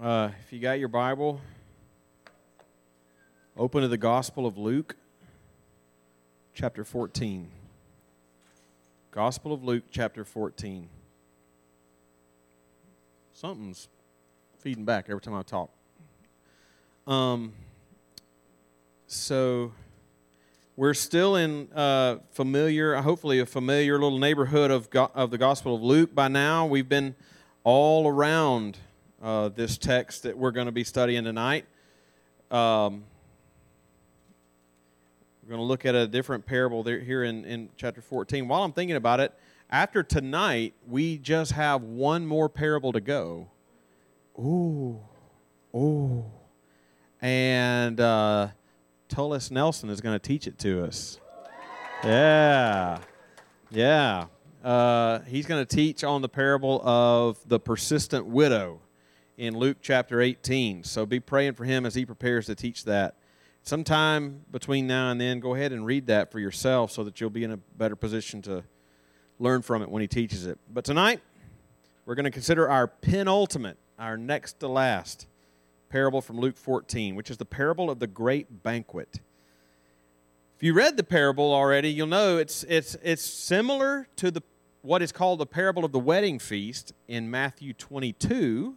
Uh, if you got your Bible, open to the Gospel of Luke, chapter 14. Gospel of Luke, chapter 14. Something's feeding back every time I talk. Um, so we're still in uh, familiar, hopefully a familiar little neighborhood of, go- of the Gospel of Luke by now. We've been all around uh, this text that we're going to be studying tonight. Um, we're going to look at a different parable there, here in, in chapter 14. While I'm thinking about it, after tonight, we just have one more parable to go. Ooh, ooh. And uh, Tullis Nelson is going to teach it to us. Yeah, yeah. Uh, he's going to teach on the parable of the persistent widow in Luke chapter 18. So be praying for him as he prepares to teach that. Sometime between now and then, go ahead and read that for yourself so that you'll be in a better position to learn from it when he teaches it. But tonight, we're going to consider our penultimate, our next to last parable from Luke 14, which is the parable of the great banquet. If you read the parable already, you'll know it's, it's, it's similar to the, what is called the parable of the wedding feast in Matthew 22,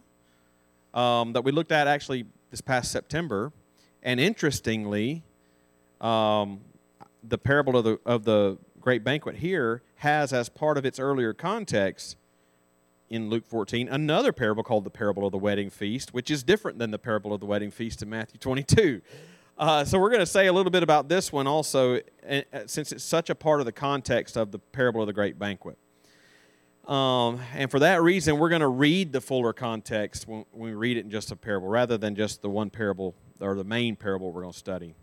um, that we looked at actually this past September. And interestingly, um, the parable of the, of the great banquet here has, as part of its earlier context in Luke 14, another parable called the parable of the wedding feast, which is different than the parable of the wedding feast in Matthew 22. Uh, so we're going to say a little bit about this one also, uh, since it's such a part of the context of the parable of the great banquet. Um, and for that reason, we're going to read the fuller context when, we read it in just a parable, rather than just the one parable or the main parable we're going to study.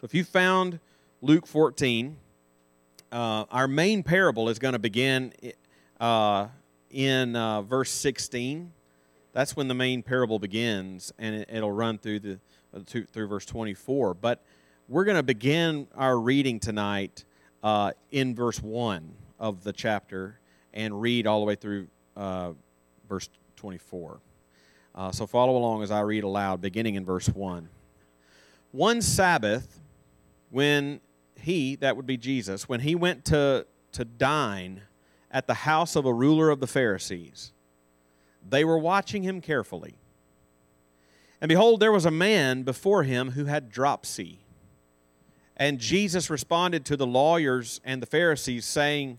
So if you found Luke 14, uh, our main parable is going to begin uh, in uh, verse 16. That's when the main parable begins, and it, will run through the uh, through verse 24. But we're going to begin our reading tonight uh, in verse 1 of the chapter and read all the way through uh, verse 24. Uh, so follow along as I read aloud, beginning in verse 1. One Sabbath, when he, that would be Jesus, when he went to, to dine at the house of a ruler of the Pharisees, they were watching him carefully. And behold, there was a man before him who had dropsy. And Jesus responded to the lawyers and the Pharisees, saying,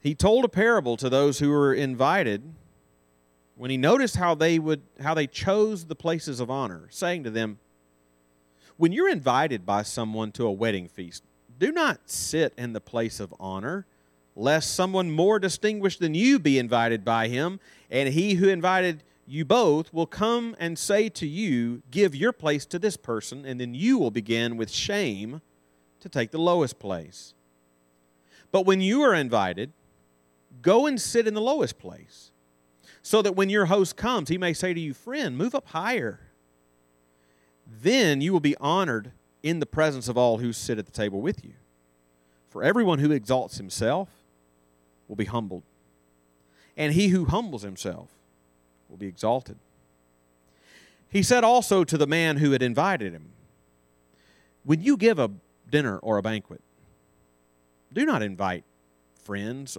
he told a parable to those who were invited when he noticed how they would how they chose the places of honor saying to them when you're invited by someone to a wedding feast do not sit in the place of honor lest someone more distinguished than you be invited by him and he who invited you both will come and say to you give your place to this person and then you will begin with shame to take the lowest place. But when you are invited Go and sit in the lowest place so that when your host comes, he may say to you, Friend, move up higher. Then you will be honored in the presence of all who sit at the table with you. For everyone who exalts himself will be humbled, and he who humbles himself will be exalted. He said also to the man who had invited him, When you give a dinner or a banquet, do not invite friends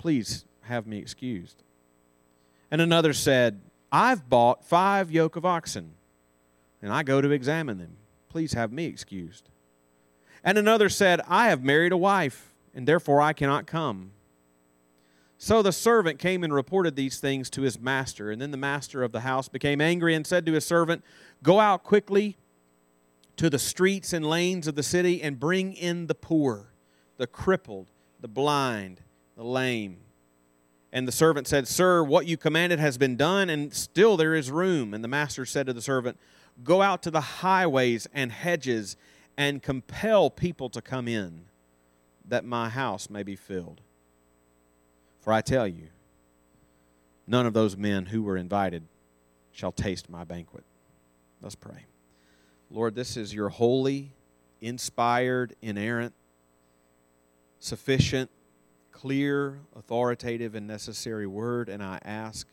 Please have me excused. And another said, I've bought five yoke of oxen and I go to examine them. Please have me excused. And another said, I have married a wife, and therefore I cannot come. So the servant came and reported these things to his master. And then the master of the house became angry and said to his servant, Go out quickly to the streets and lanes of the city and bring in the poor, the crippled, the blind, the lame. And the servant said, Sir, what you commanded has been done, and still there is room. And the master said to the servant, Go out to the highways and hedges and compel people to come in, that my house may be filled. For I tell you, none of those men who were invited shall taste my banquet. Let's pray. Lord, this is your holy, inspired, inerrant, sufficient, clear, authoritative, and necessary word, and I ask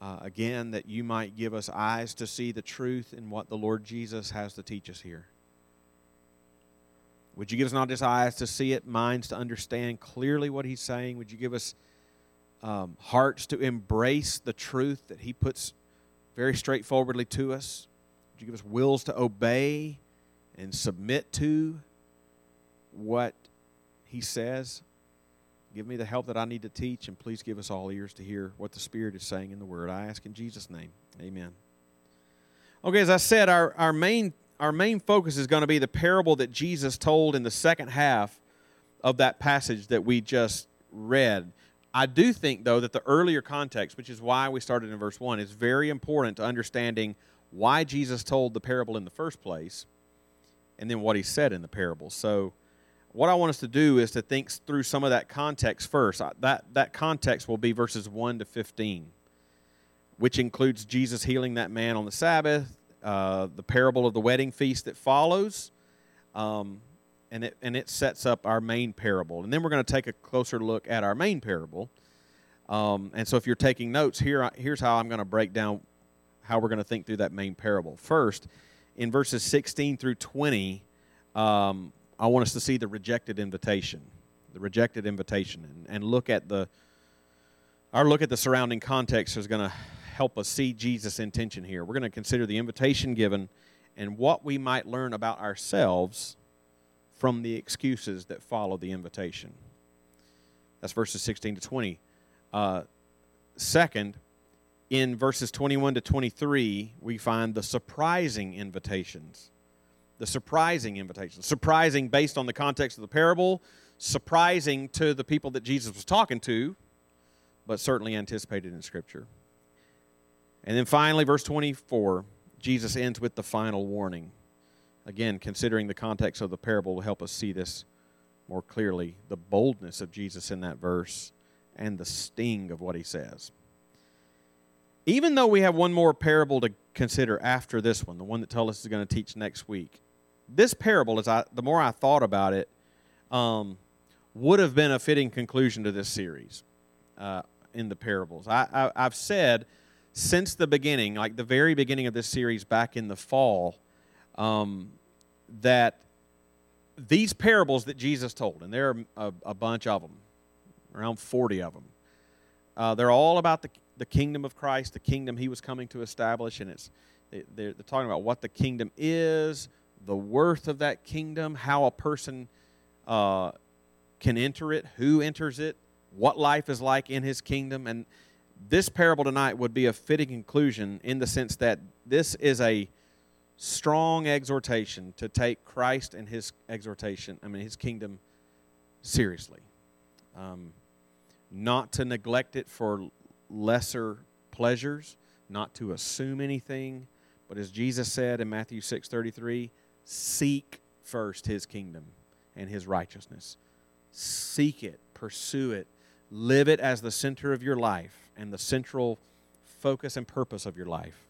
uh, again, that you might give us eyes to see the truth in what the Lord Jesus has to teach us here. Would you give us not just eyes to see it, minds to understand clearly what He's saying? Would you give us um, hearts to embrace the truth that He puts very straightforwardly to us? Would you give us wills to obey and submit to what He says? Give me the help that I need to teach, and please give us all ears to hear what the Spirit is saying in the Word. I ask in Jesus' name. Amen. Okay, as I said, our, our, main, our main focus is going to be the parable that Jesus told in the second half of that passage that we just read. I do think, though, that the earlier context, which is why we started in verse 1, is very important to understanding why Jesus told the parable in the first place and then what he said in the parable. So, what I want us to do is to think through some of that context first. That, that context will be verses 1 to 15, which includes Jesus healing that man on the Sabbath, uh, the parable of the wedding feast that follows, um, and, it, and it sets up our main parable. And then we're going to take a closer look at our main parable. Um, and so if you're taking notes, here, here's how I'm going to break down how we're going to think through that main parable. First, in verses 16 through 20, um, I want us to see the rejected invitation, the rejected invitation, and, and look at the our look at the surrounding context is going to help us see Jesus' intention here. We're going to consider the invitation given and what we might learn about ourselves from the excuses that follow the invitation. That's verses 16 to 20. Uh, second, in verses 21 to 23, we find the surprising invitations the surprising invitation. Surprising based on the context of the parable, surprising to the people that Jesus was talking to, but certainly anticipated in Scripture. And then finally, verse 24, Jesus ends with the final warning. Again, considering the context of the parable will help us see this more clearly the boldness of Jesus in that verse and the sting of what he says. Even though we have one more parable to consider after this one, the one that Tullis is going to teach next week, this parable, as I the more I thought about it, um, would have been a fitting conclusion to this series uh, in the parables. I, I, I've said since the beginning, like the very beginning of this series back in the fall, um, that these parables that Jesus told, and there are a, a bunch of them, around 40 of them, uh, they're all about the, the kingdom of Christ, the kingdom he was coming to establish, and it's they're talking about what the kingdom is, the worth of that kingdom, how a person uh, can enter it, who enters it, what life is like in his kingdom. And this parable tonight would be a fitting conclusion in the sense that this is a strong exhortation to take Christ and his exhortation, I mean, his kingdom seriously. Um, not to neglect it for lesser pleasures, not to assume anything, but as Jesus said in Matthew 6 33, Seek first his kingdom and his righteousness. Seek it, pursue it, live it as the center of your life and the central focus and purpose of your life.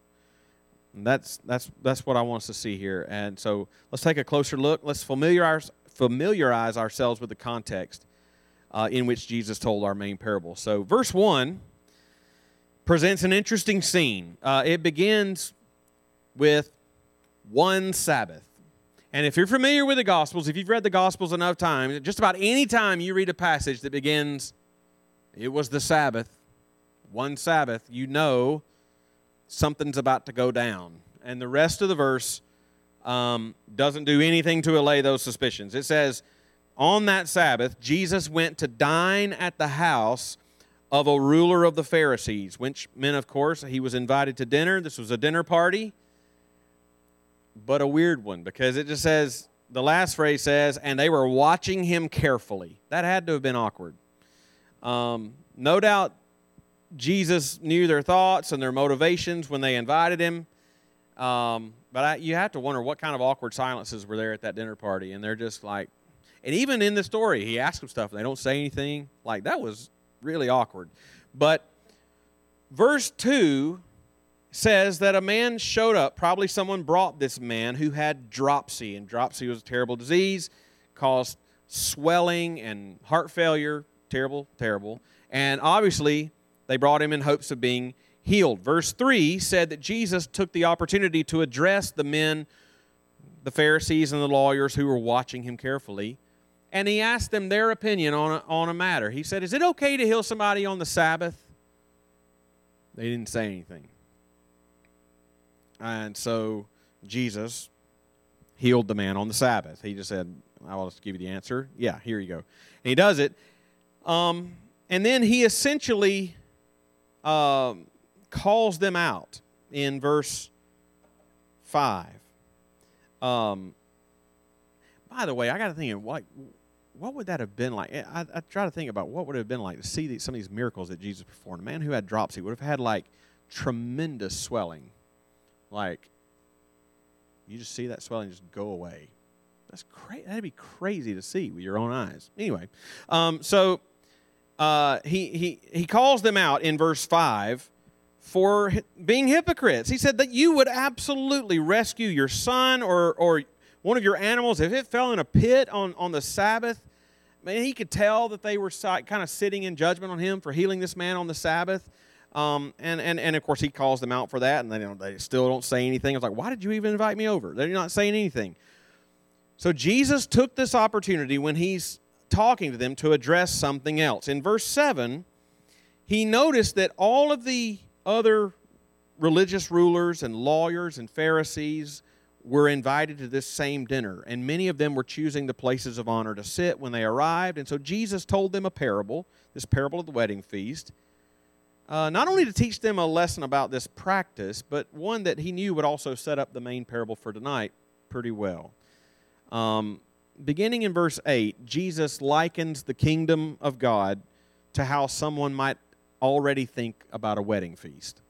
And that's that's that's what I want us to see here. And so let's take a closer look. Let's familiarize familiarize ourselves with the context uh, in which Jesus told our main parable. So verse one presents an interesting scene. Uh, it begins with one Sabbath. And if you're familiar with the Gospels, if you've read the Gospels enough times, just about any time you read a passage that begins, it was the Sabbath, one Sabbath, you know something's about to go down. And the rest of the verse um, doesn't do anything to allay those suspicions. It says, On that Sabbath, Jesus went to dine at the house of a ruler of the Pharisees, which meant, of course, he was invited to dinner. This was a dinner party but a weird one because it just says, the last phrase says, and they were watching him carefully. That had to have been awkward. Um, no doubt Jesus knew their thoughts and their motivations when they invited him. Um, but I, you have to wonder what kind of awkward silences were there at that dinner party. And they're just like, and even in the story, he asks them stuff and they don't say anything. Like, that was really awkward. But verse 2 says that a man showed up. Probably someone brought this man who had dropsy, and dropsy was a terrible disease, caused swelling and heart failure. Terrible, terrible. And obviously, they brought him in hopes of being healed. Verse 3 said that Jesus took the opportunity to address the men, the Pharisees and the lawyers who were watching him carefully, and he asked them their opinion on a, on a matter. He said, Is it okay to heal somebody on the Sabbath? They didn't say anything. And so Jesus healed the man on the Sabbath. He just said, I'll just give you the answer. Yeah, here you go. And he does it. Um, and then he essentially um, calls them out in verse 5. Um, by the way, I got to think, what, what would that have been like? I, I try to think about what would it have been like to see these, some of these miracles that Jesus performed. A man who had dropsy would have had like tremendous swelling like, you just see that swelling just go away. That's crazy. That'd be crazy to see with your own eyes. Anyway, um, so uh, he, he, he calls them out in verse 5 for being hypocrites. He said that you would absolutely rescue your son or, or one of your animals if it fell in a pit on, on the Sabbath. Man, he could tell that they were kind of sitting in judgment on him for healing this man on the Sabbath. Um, and, and, and of course, he calls them out for that, and they, they still don't say anything. It's like, why did you even invite me over? They're not saying anything. So Jesus took this opportunity when he's talking to them to address something else. In verse 7, he noticed that all of the other religious rulers and lawyers and Pharisees were invited to this same dinner, and many of them were choosing the places of honor to sit when they arrived. And so Jesus told them a parable, this parable of the wedding feast uh, not only to teach them a lesson about this practice, but one that he knew would also set up the main parable for tonight pretty well. Um, beginning in verse 8, Jesus likens the kingdom of God to how someone might already think about a wedding feast.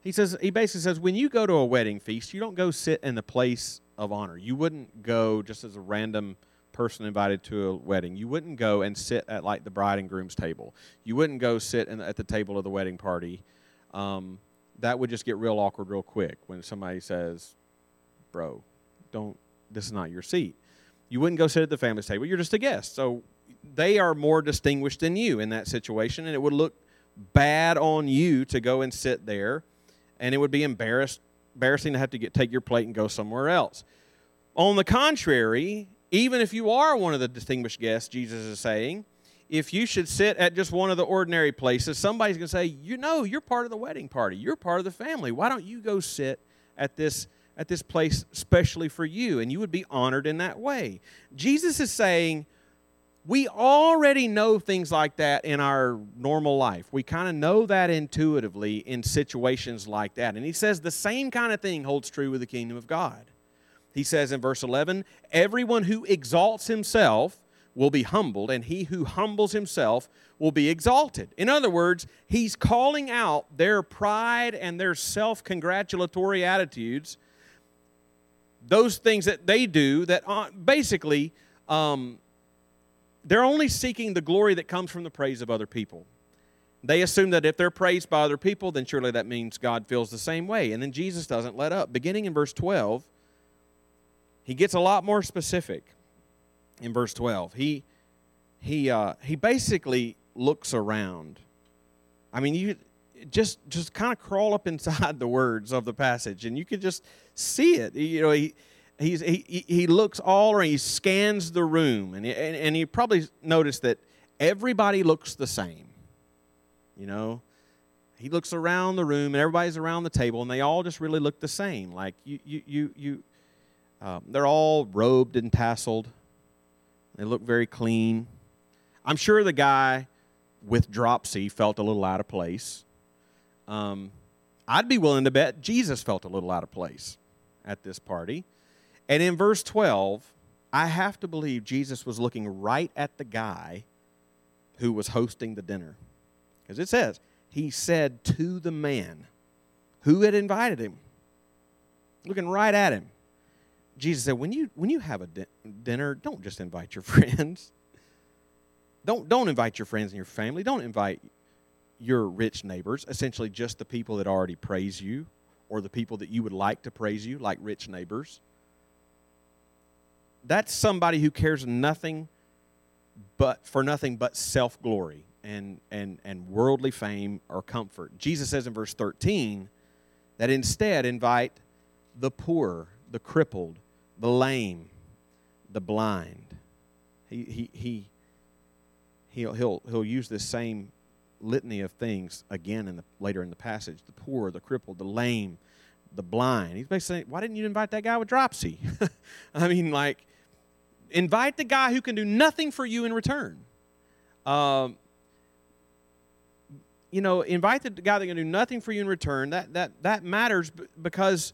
He says he basically says when you go to a wedding feast, you don't go sit in the place of honor. You wouldn't go just as a random person invited to a wedding, you wouldn't go and sit at like the bride and groom's table. You wouldn't go sit in, at the table of the wedding party. Um, that would just get real awkward real quick when somebody says, "Bro, don't. This is not your seat." You wouldn't go sit at the family's table. You're just a guest. So they are more distinguished than you in that situation, and it would look bad on you to go and sit there, and it would be embarrassed, embarrassing to have to get take your plate and go somewhere else. On the contrary, even if you are one of the distinguished guests, Jesus is saying, if you should sit at just one of the ordinary places, somebody's going to say, you know, you're part of the wedding party. You're part of the family. Why don't you go sit at this at this place specially for you and you would be honored in that way. Jesus is saying we already know things like that in our normal life. We kind of know that intuitively in situations like that. And he says the same kind of thing holds true with the kingdom of God. He says in verse 11, Everyone who exalts himself will be humbled, and he who humbles himself will be exalted. In other words, he's calling out their pride and their self congratulatory attitudes, those things that they do that basically um, they're only seeking the glory that comes from the praise of other people. They assume that if they're praised by other people, then surely that means God feels the same way. And then Jesus doesn't let up. Beginning in verse 12, he gets a lot more specific in verse 12. He, he, uh, he basically looks around. I mean, you just just kind of crawl up inside the words of the passage, and you can just see it. You know, he he's, he he looks all around. He scans the room, and he, and, and he probably noticed that everybody looks the same. You know, he looks around the room, and everybody's around the table, and they all just really look the same. Like you you you you. Um, they're all robed and tasseled. They look very clean. I'm sure the guy with dropsy felt a little out of place. Um, I'd be willing to bet Jesus felt a little out of place at this party. And in verse 12, I have to believe Jesus was looking right at the guy who was hosting the dinner. Because it says, he said to the man who had invited him, looking right at him, Jesus said, when you, when you have a di- dinner, don't just invite your friends. Don't, don't invite your friends and your family. Don't invite your rich neighbors, essentially just the people that already praise you or the people that you would like to praise you, like rich neighbors. That's somebody who cares nothing but for nothing but self-glory and, and, and worldly fame or comfort. Jesus says in verse 13 that instead invite the poor, the crippled, the lame, the blind. He, he, he, he'll, he'll, he'll use this same litany of things again in the, later in the passage the poor, the crippled, the lame, the blind. He's basically saying, Why didn't you invite that guy with dropsy? I mean, like, invite the guy who can do nothing for you in return. Um, you know, invite the guy that can do nothing for you in return. That, that, that matters because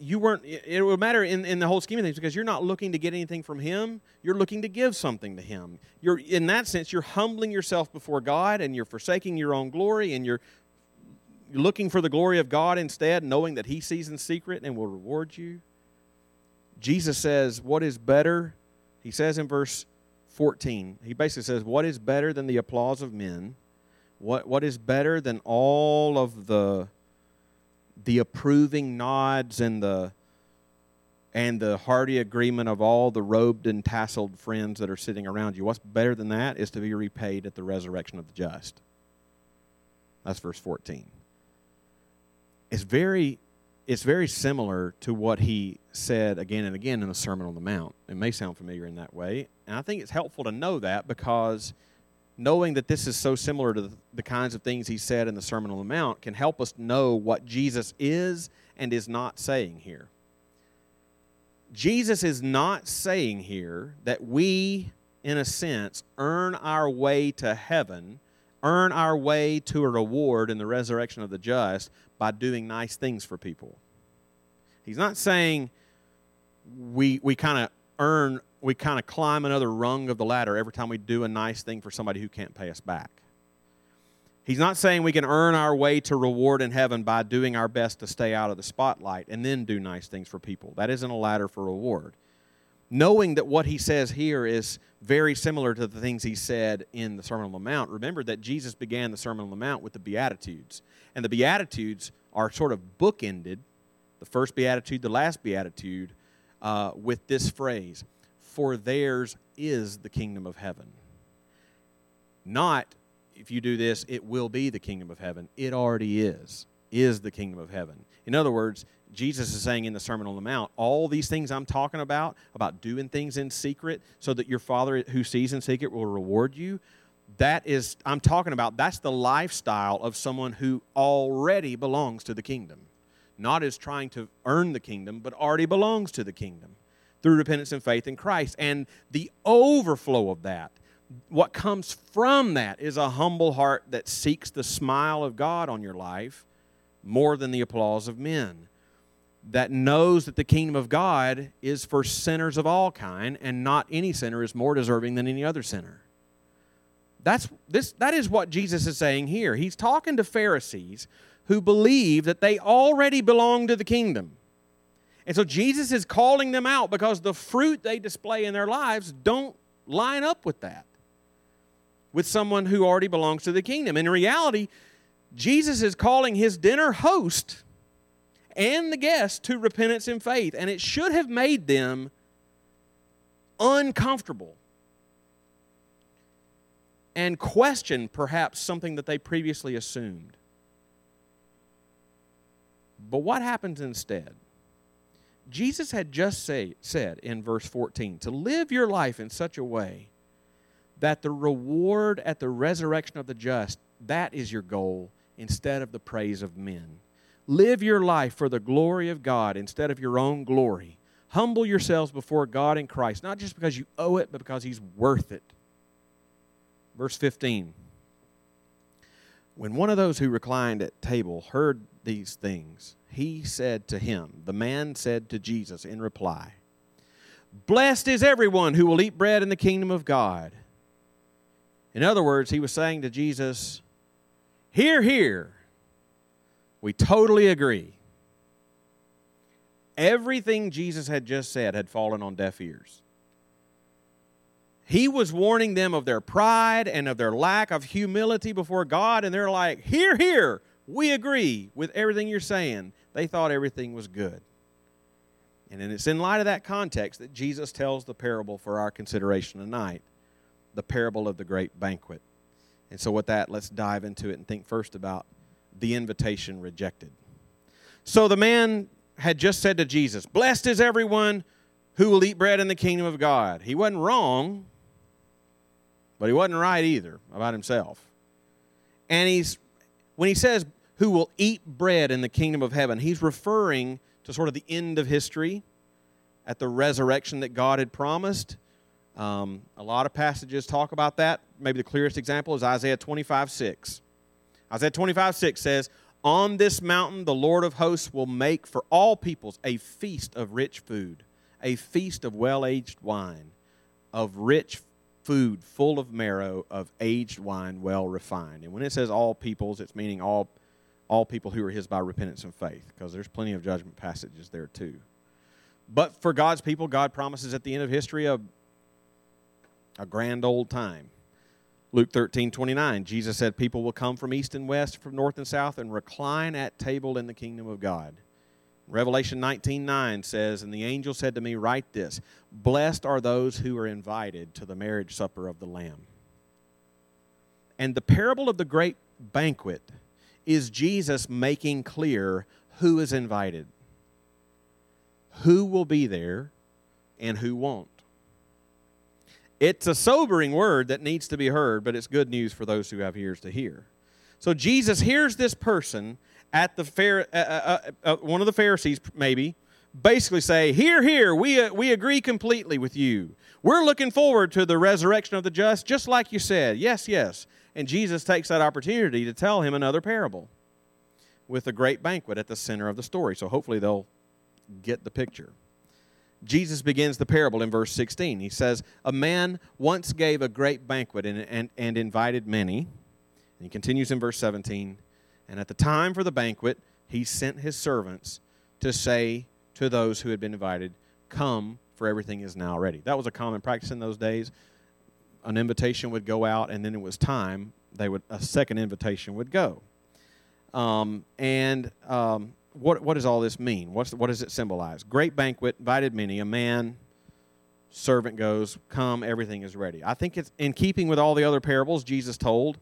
you weren't it would matter in, in the whole scheme of things because you're not looking to get anything from him. You're looking to give something to him. You're in that sense you're humbling yourself before god and you're forsaking your own glory and you're looking for the glory of god instead knowing that he sees in secret and will reward you. Jesus says what is better? He says in verse 14 he basically says what is better than the applause of men? What, what is better than all of the the approving nods and the and the hearty agreement of all the robed and tasseled friends that are sitting around you. What's better than that is to be repaid at the resurrection of the just. That's verse 14. It's very it's very similar to what he said again and again in the Sermon on the Mount. It may sound familiar in that way, and I think it's helpful to know that because knowing that this is so similar to the kinds of things he said in the Sermon on the Mount can help us know what Jesus is and is not saying here. Jesus is not saying here that we, in a sense, earn our way to heaven, earn our way to a reward in the resurrection of the just by doing nice things for people. He's not saying we, we kind of earn we kind of climb another rung of the ladder every time we do a nice thing for somebody who can't pay us back. He's not saying we can earn our way to reward in heaven by doing our best to stay out of the spotlight and then do nice things for people. That isn't a ladder for reward. Knowing that what he says here is very similar to the things he said in the Sermon on the Mount, remember that Jesus began the Sermon on the Mount with the Beatitudes. And the Beatitudes are sort of bookended, the first Beatitude, the last Beatitude, uh, with this phrase for theirs is the kingdom of heaven. Not, if you do this, it will be the kingdom of heaven. It already is, is the kingdom of heaven. In other words, Jesus is saying in the Sermon on the Mount, all these things I'm talking about, about doing things in secret so that your Father who sees in secret will reward you, that is, I'm talking about, that's the lifestyle of someone who already belongs to the kingdom. Not as trying to earn the kingdom, but already belongs to the kingdom through repentance and faith in Christ. And the overflow of that, what comes from that, is a humble heart that seeks the smile of God on your life more than the applause of men. That knows that the kingdom of God is for sinners of all kind, and not any sinner is more deserving than any other sinner. That's this that is what Jesus is saying here. He's talking to Pharisees who believe that they already belong to the kingdom. And so Jesus is calling them out because the fruit they display in their lives don't line up with that. with someone who already belongs to the kingdom. In reality, Jesus is calling his dinner host and the guests to repentance and faith, and it should have made them uncomfortable and question perhaps something that they previously assumed. But what happens instead? Jesus had just say, said in verse 14 to live your life in such a way that the reward at the resurrection of the just, that is your goal instead of the praise of men. Live your life for the glory of God instead of your own glory. Humble yourselves before God in Christ, not just because you owe it, but because He's worth it. Verse 15 When one of those who reclined at table heard these things, he said to him, The man said to Jesus in reply, Blessed is everyone who will eat bread in the kingdom of God. In other words, he was saying to Jesus, Here, here, we totally agree. Everything Jesus had just said had fallen on deaf ears. He was warning them of their pride and of their lack of humility before God, and they're like, Here, here, we agree with everything you're saying. They thought everything was good. And it's in light of that context that Jesus tells the parable for our consideration tonight the parable of the great banquet. And so, with that, let's dive into it and think first about the invitation rejected. So, the man had just said to Jesus, Blessed is everyone who will eat bread in the kingdom of God. He wasn't wrong, but he wasn't right either about himself. And he's, when he says, who will eat bread in the kingdom of heaven. He's referring to sort of the end of history at the resurrection that God had promised. Um, a lot of passages talk about that. Maybe the clearest example is Isaiah 25 6. Isaiah 25 6 says, On this mountain the Lord of hosts will make for all peoples a feast of rich food, a feast of well aged wine, of rich food full of marrow, of aged wine well refined. And when it says all peoples, it's meaning all all people who are his by repentance and faith, because there's plenty of judgment passages there too. But for God's people, God promises at the end of history a, a grand old time. Luke 13, 29, Jesus said, People will come from east and west, from north and south, and recline at table in the kingdom of God. Revelation 19, 9 says, And the angel said to me, Write this Blessed are those who are invited to the marriage supper of the Lamb. And the parable of the great banquet is Jesus making clear who is invited, who will be there, and who won't. It's a sobering word that needs to be heard, but it's good news for those who have ears to hear. So Jesus hears this person at the fair, uh, uh, uh, uh one of the Pharisees, maybe, basically say, Here, here, we, uh, we agree completely with you. We're looking forward to the resurrection of the just, just like you said. Yes, yes. And Jesus takes that opportunity to tell him another parable with a great banquet at the center of the story. So hopefully they'll get the picture. Jesus begins the parable in verse 16. He says, A man once gave a great banquet and, and, and invited many. And he continues in verse 17. And at the time for the banquet, he sent his servants to say to those who had been invited, Come, for everything is now ready. That was a common practice in those days an invitation would go out, and then it was time they would a second invitation would go. Um, and um, what what does all this mean? What's what does it symbolize? Great banquet, invited many. A man servant goes, "Come, everything is ready." I think it's in keeping with all the other parables Jesus told.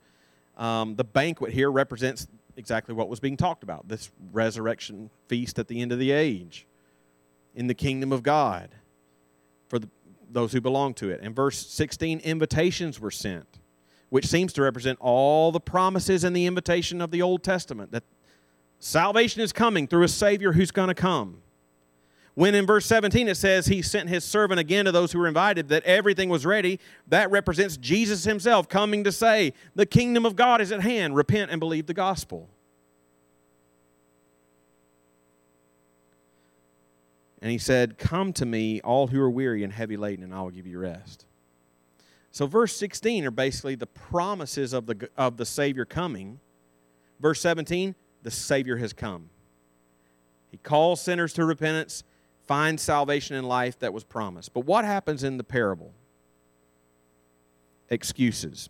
Um, the banquet here represents exactly what was being talked about this resurrection feast at the end of the age in the kingdom of God for the those who belong to it. In verse 16, invitations were sent, which seems to represent all the promises and the invitation of the Old Testament that salvation is coming through a Savior who's going to come. When in verse 17 it says he sent his servant again to those who were invited, that everything was ready, that represents Jesus himself coming to say, The kingdom of God is at hand. Repent and believe the gospel. And he said, Come to me, all who are weary and heavy laden, and I will give you rest. So, verse 16 are basically the promises of the, of the Savior coming. Verse 17, the Savior has come. He calls sinners to repentance, finds salvation in life that was promised. But what happens in the parable? Excuses.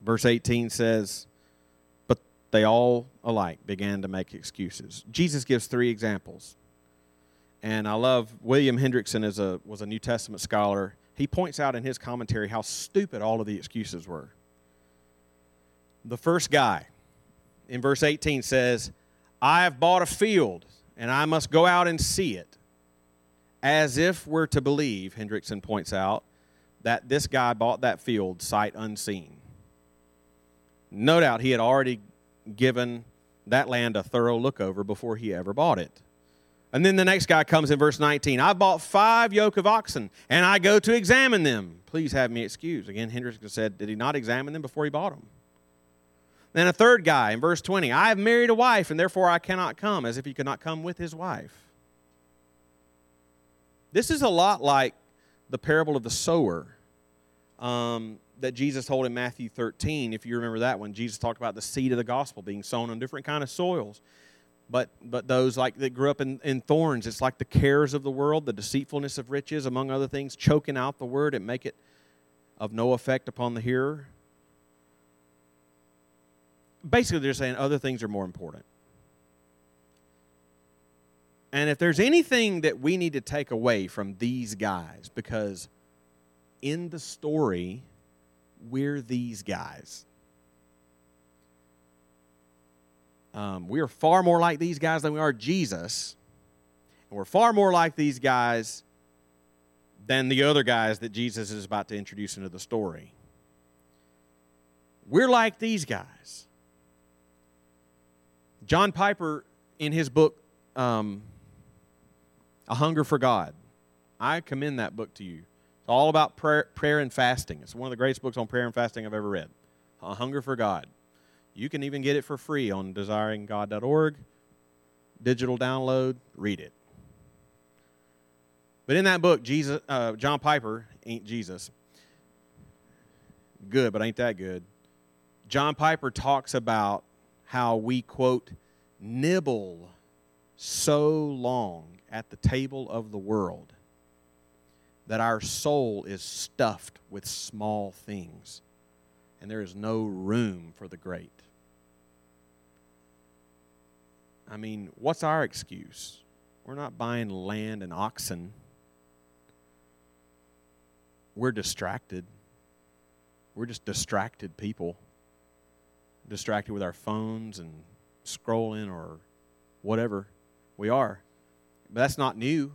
Verse 18 says, they all alike began to make excuses. Jesus gives three examples. And I love William Hendriksen is a, was a New Testament scholar. He points out in his commentary how stupid all of the excuses were. The first guy in verse 18 says, I have bought a field and I must go out and see it. As if we're to believe, Hendriksen points out, that this guy bought that field sight unseen. No doubt he had already given that land a thorough look over before he ever bought it. And then the next guy comes in verse 19. I bought five yoke of oxen, and I go to examine them. Please have me excused. Again, Hendriksen said, Did he not examine them before he bought them? Then a third guy in verse 20. I have married a wife, and therefore I cannot come, as if he could not come with his wife. This is a lot like the parable of the sower um, that Jesus told in Matthew 13. If you remember that one, Jesus talked about the seed of the gospel being sown on different kind of soils but but those like that grew up in, in thorns it's like the cares of the world the deceitfulness of riches among other things choking out the word and make it of no effect upon the hearer basically they're saying other things are more important and if there's anything that we need to take away from these guys because in the story we're these guys Um, we are far more like these guys than we are Jesus. And we're far more like these guys than the other guys that Jesus is about to introduce into the story. We're like these guys. John Piper, in his book, um, A Hunger for God, I commend that book to you. All about prayer, prayer and fasting. It's one of the greatest books on prayer and fasting I've ever read. A Hunger for God. You can even get it for free on desiringgod.org. Digital download, read it. But in that book, Jesus, uh, John Piper ain't Jesus. Good, but ain't that good. John Piper talks about how we, quote, nibble so long at the table of the world that our soul is stuffed with small things and there is no room for the great. I mean, what's our excuse? We're not buying land and oxen. We're distracted. We're just distracted people. Distracted with our phones and scrolling or whatever we are. But that's not new.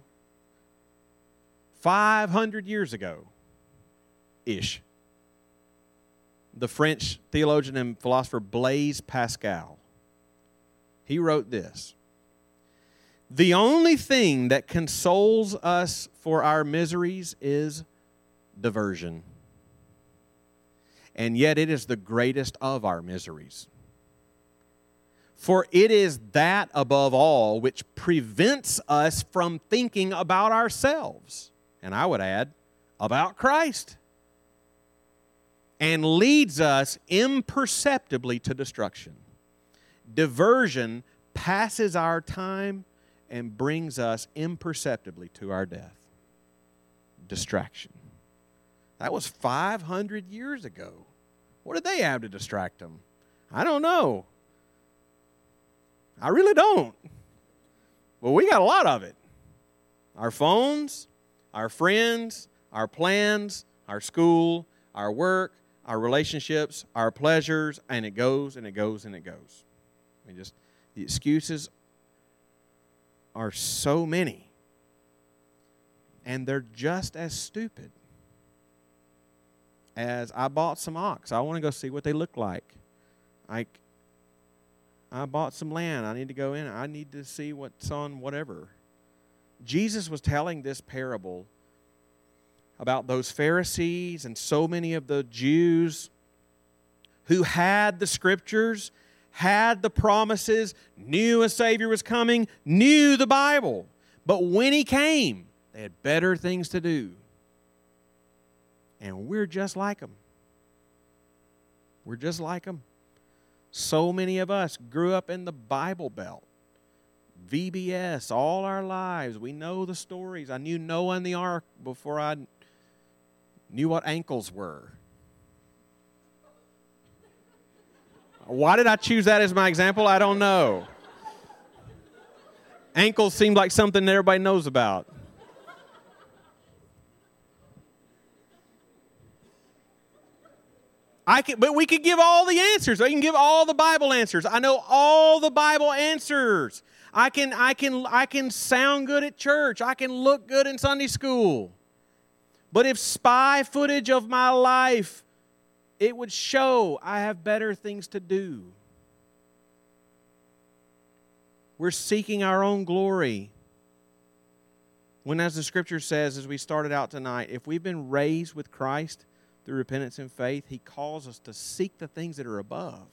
500 years ago ish, the French theologian and philosopher Blaise Pascal he wrote this The only thing that consoles us for our miseries is diversion. And yet it is the greatest of our miseries. For it is that above all which prevents us from thinking about ourselves. And I would add, about Christ. And leads us imperceptibly to destruction. Diversion passes our time and brings us imperceptibly to our death. Distraction. That was 500 years ago. What did they have to distract them? I don't know. I really don't. Well, we got a lot of it. Our phones, our friends, our plans, our school, our work, our relationships, our pleasures, and it goes and it goes and it goes. I mean, just the excuses are so many. And they're just as stupid as I bought some ox. I want to go see what they look like. Like, I bought some land. I need to go in. I need to see what's on whatever. Jesus was telling this parable about those Pharisees and so many of the Jews who had the scriptures had the promises, knew a Savior was coming, knew the Bible. But when He came, they had better things to do. And we're just like them. We're just like them. So many of us grew up in the Bible Belt. VBS all our lives. We know the stories. I knew Noah and the ark before I knew what ankles were. Why did I choose that as my example? I don't know. Ankles seem like something that everybody knows about. I can, but we could give all the answers. I can give all the Bible answers. I know all the Bible answers. I can, I can, I can sound good at church. I can look good in Sunday school. But if spy footage of my life, it would show I have better things to do. We're seeking our own glory. When, as the scripture says, as we started out tonight, if we've been raised with Christ, through repentance and faith, He calls us to seek the things that are above,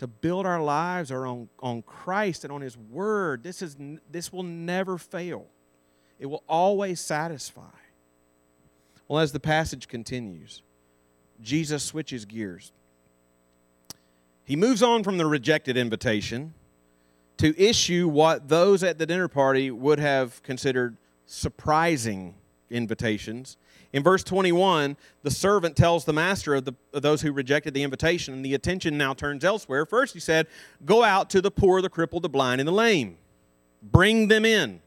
to build our lives on, on Christ and on His Word. This, is, this will never fail, it will always satisfy. Well, as the passage continues, Jesus switches gears. He moves on from the rejected invitation to issue what those at the dinner party would have considered surprising invitations in verse 21, the servant tells the master of, the, of those who rejected the invitation, and the attention now turns elsewhere. First, he said, Go out to the poor, the crippled, the blind, and the lame. Bring them in.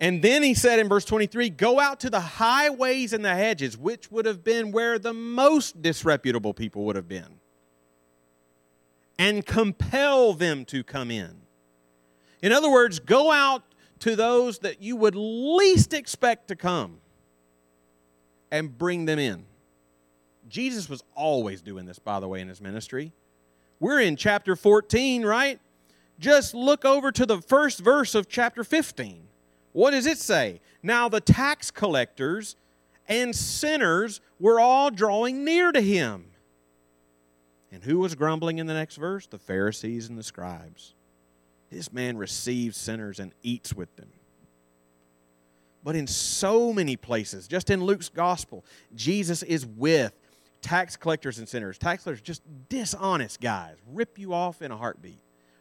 And then he said in verse 23, Go out to the highways and the hedges, which would have been where the most disreputable people would have been, and compel them to come in. In other words, go out to those that you would least expect to come and bring them in. Jesus was always doing this, by the way, in his ministry. We're in chapter 14, right? Just look over to the first verse of chapter 15. What does it say? Now the tax collectors and sinners were all drawing near to him. And who was grumbling in the next verse? The Pharisees and the scribes. This man receives sinners and eats with them. But in so many places, just in Luke's gospel, Jesus is with tax collectors and sinners. Tax collectors, just dishonest guys, rip you off in a heartbeat,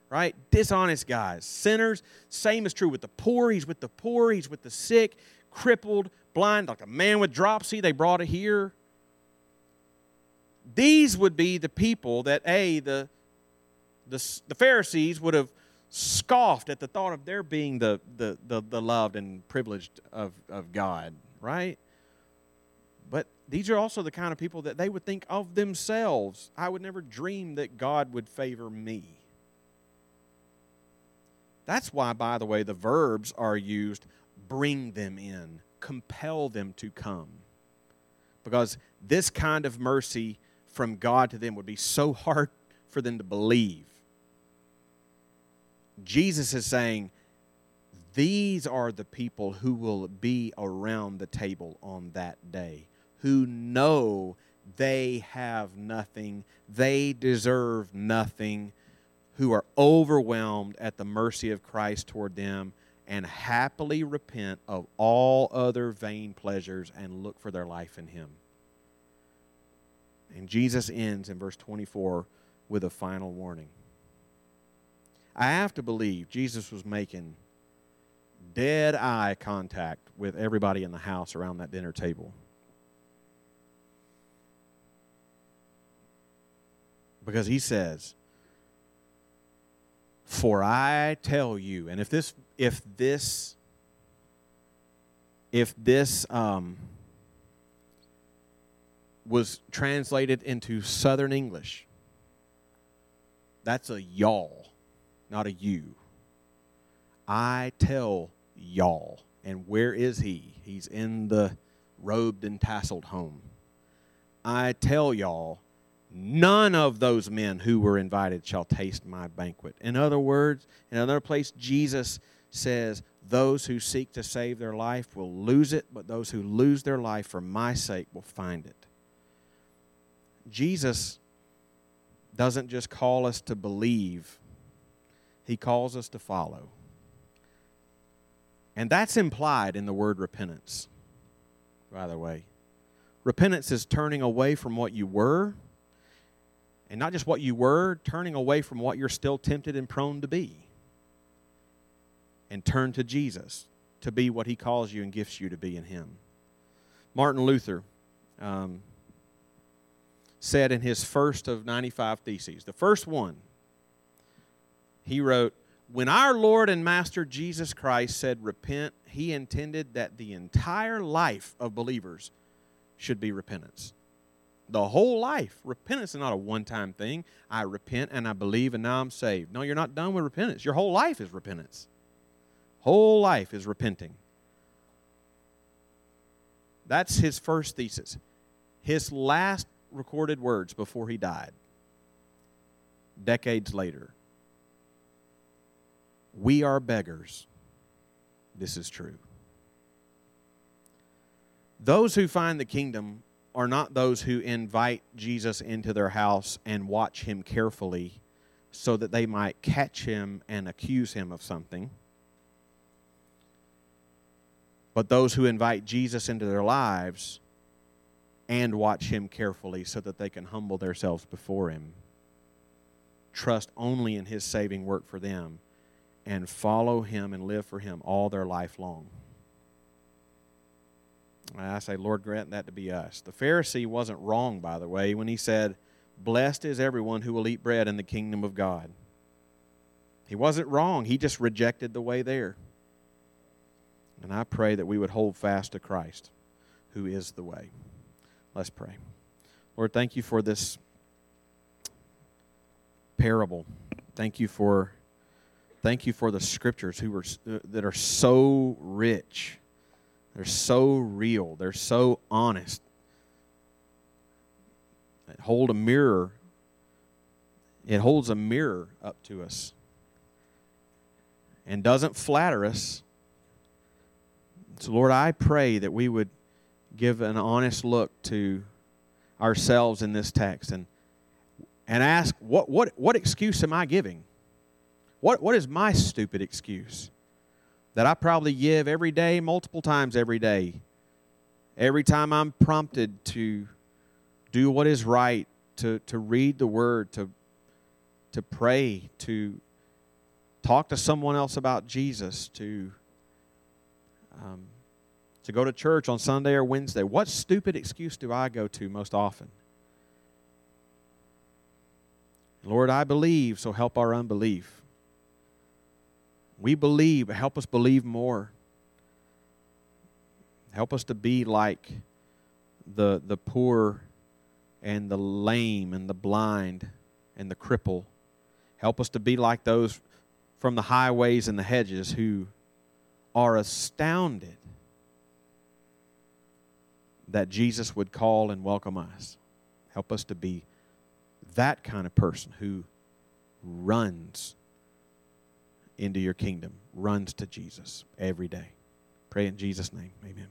right? Dishonest guys. Sinners, same is true with the poor. He's with the poor, he's with the sick, crippled, blind, like a man with dropsy. They brought it here. These would be the people that, A, the, the, the Pharisees would have scoffed at the thought of their being the, the, the, the loved and privileged of, of God, right? But these are also the kind of people that they would think of themselves. I would never dream that God would favor me. That's why, by the way, the verbs are used bring them in, compel them to come. Because this kind of mercy from God to them would be so hard for them to believe. Jesus is saying, These are the people who will be around the table on that day, who know they have nothing, they deserve nothing, who are overwhelmed at the mercy of Christ toward them and happily repent of all other vain pleasures and look for their life in Him. And Jesus ends in verse 24 with a final warning. I have to believe Jesus was making dead eye contact with everybody in the house around that dinner table. Because he says, For I tell you, and if this, if this, if this um, was translated into Southern English, that's a y'all not a you. I tell y'all. And where is he? He's in the robed and tasseled home. I tell y'all, none of those men who were invited shall taste my banquet. In other words, in another place, Jesus says, Those who seek to save their life will lose it, but those who lose their life for my sake will find it. Jesus doesn't just call us to believe he calls us to follow. And that's implied in the word repentance, by the way. Repentance is turning away from what you were, and not just what you were, turning away from what you're still tempted and prone to be. And turn to Jesus to be what he calls you and gifts you to be in him. Martin Luther um, said in his first of 95 Theses. The first one, he wrote, When our Lord and Master Jesus Christ said repent, he intended that the entire life of believers should be repentance. The whole life. Repentance is not a one time thing. I repent and I believe and now I'm saved. No, you're not done with repentance. Your whole life is repentance. Whole life is repenting. That's his first thesis. His last recorded words before he died, decades later. We are beggars. This is true. Those who find the kingdom are not those who invite Jesus into their house and watch him carefully so that they might catch him and accuse him of something. But those who invite Jesus into their lives and watch him carefully so that they can humble themselves before him, trust only in his saving work for them, and follow him and live for him all their life long. I say, Lord, grant that to be us. The Pharisee wasn't wrong, by the way, when he said, Blessed is everyone who will eat bread in the kingdom of God. He wasn't wrong. He just rejected the way there. And I pray that we would hold fast to Christ, who is the way. Let's pray. Lord, thank you for this parable. Thank you for thank you for the scriptures who are uh, that are so rich they're so real. They're so honest. They hold a mirror. It holds a mirror up to us and doesn't flatter us. So, Lord, I pray that we would give an honest look to ourselves in this text and, and ask, what, what, what excuse am I giving? What, what is my stupid excuse? that I probably give every day, multiple times every day. Every time I'm prompted to do what is right, to, to read the word, to, to pray, to talk to someone else about Jesus, to, um, to go to church on Sunday or Wednesday. What stupid excuse do I go to most often? Lord, I believe, so help our unbelief. We believe, help us believe more. Help us to be like the, the poor and the lame and the blind and the cripple. Help us to be like those from the highways and the hedges who are astounded that Jesus would call and welcome us. Help us to be that kind of person who runs into your kingdom runs to Jesus every day. Pray in Jesus' name. Amen.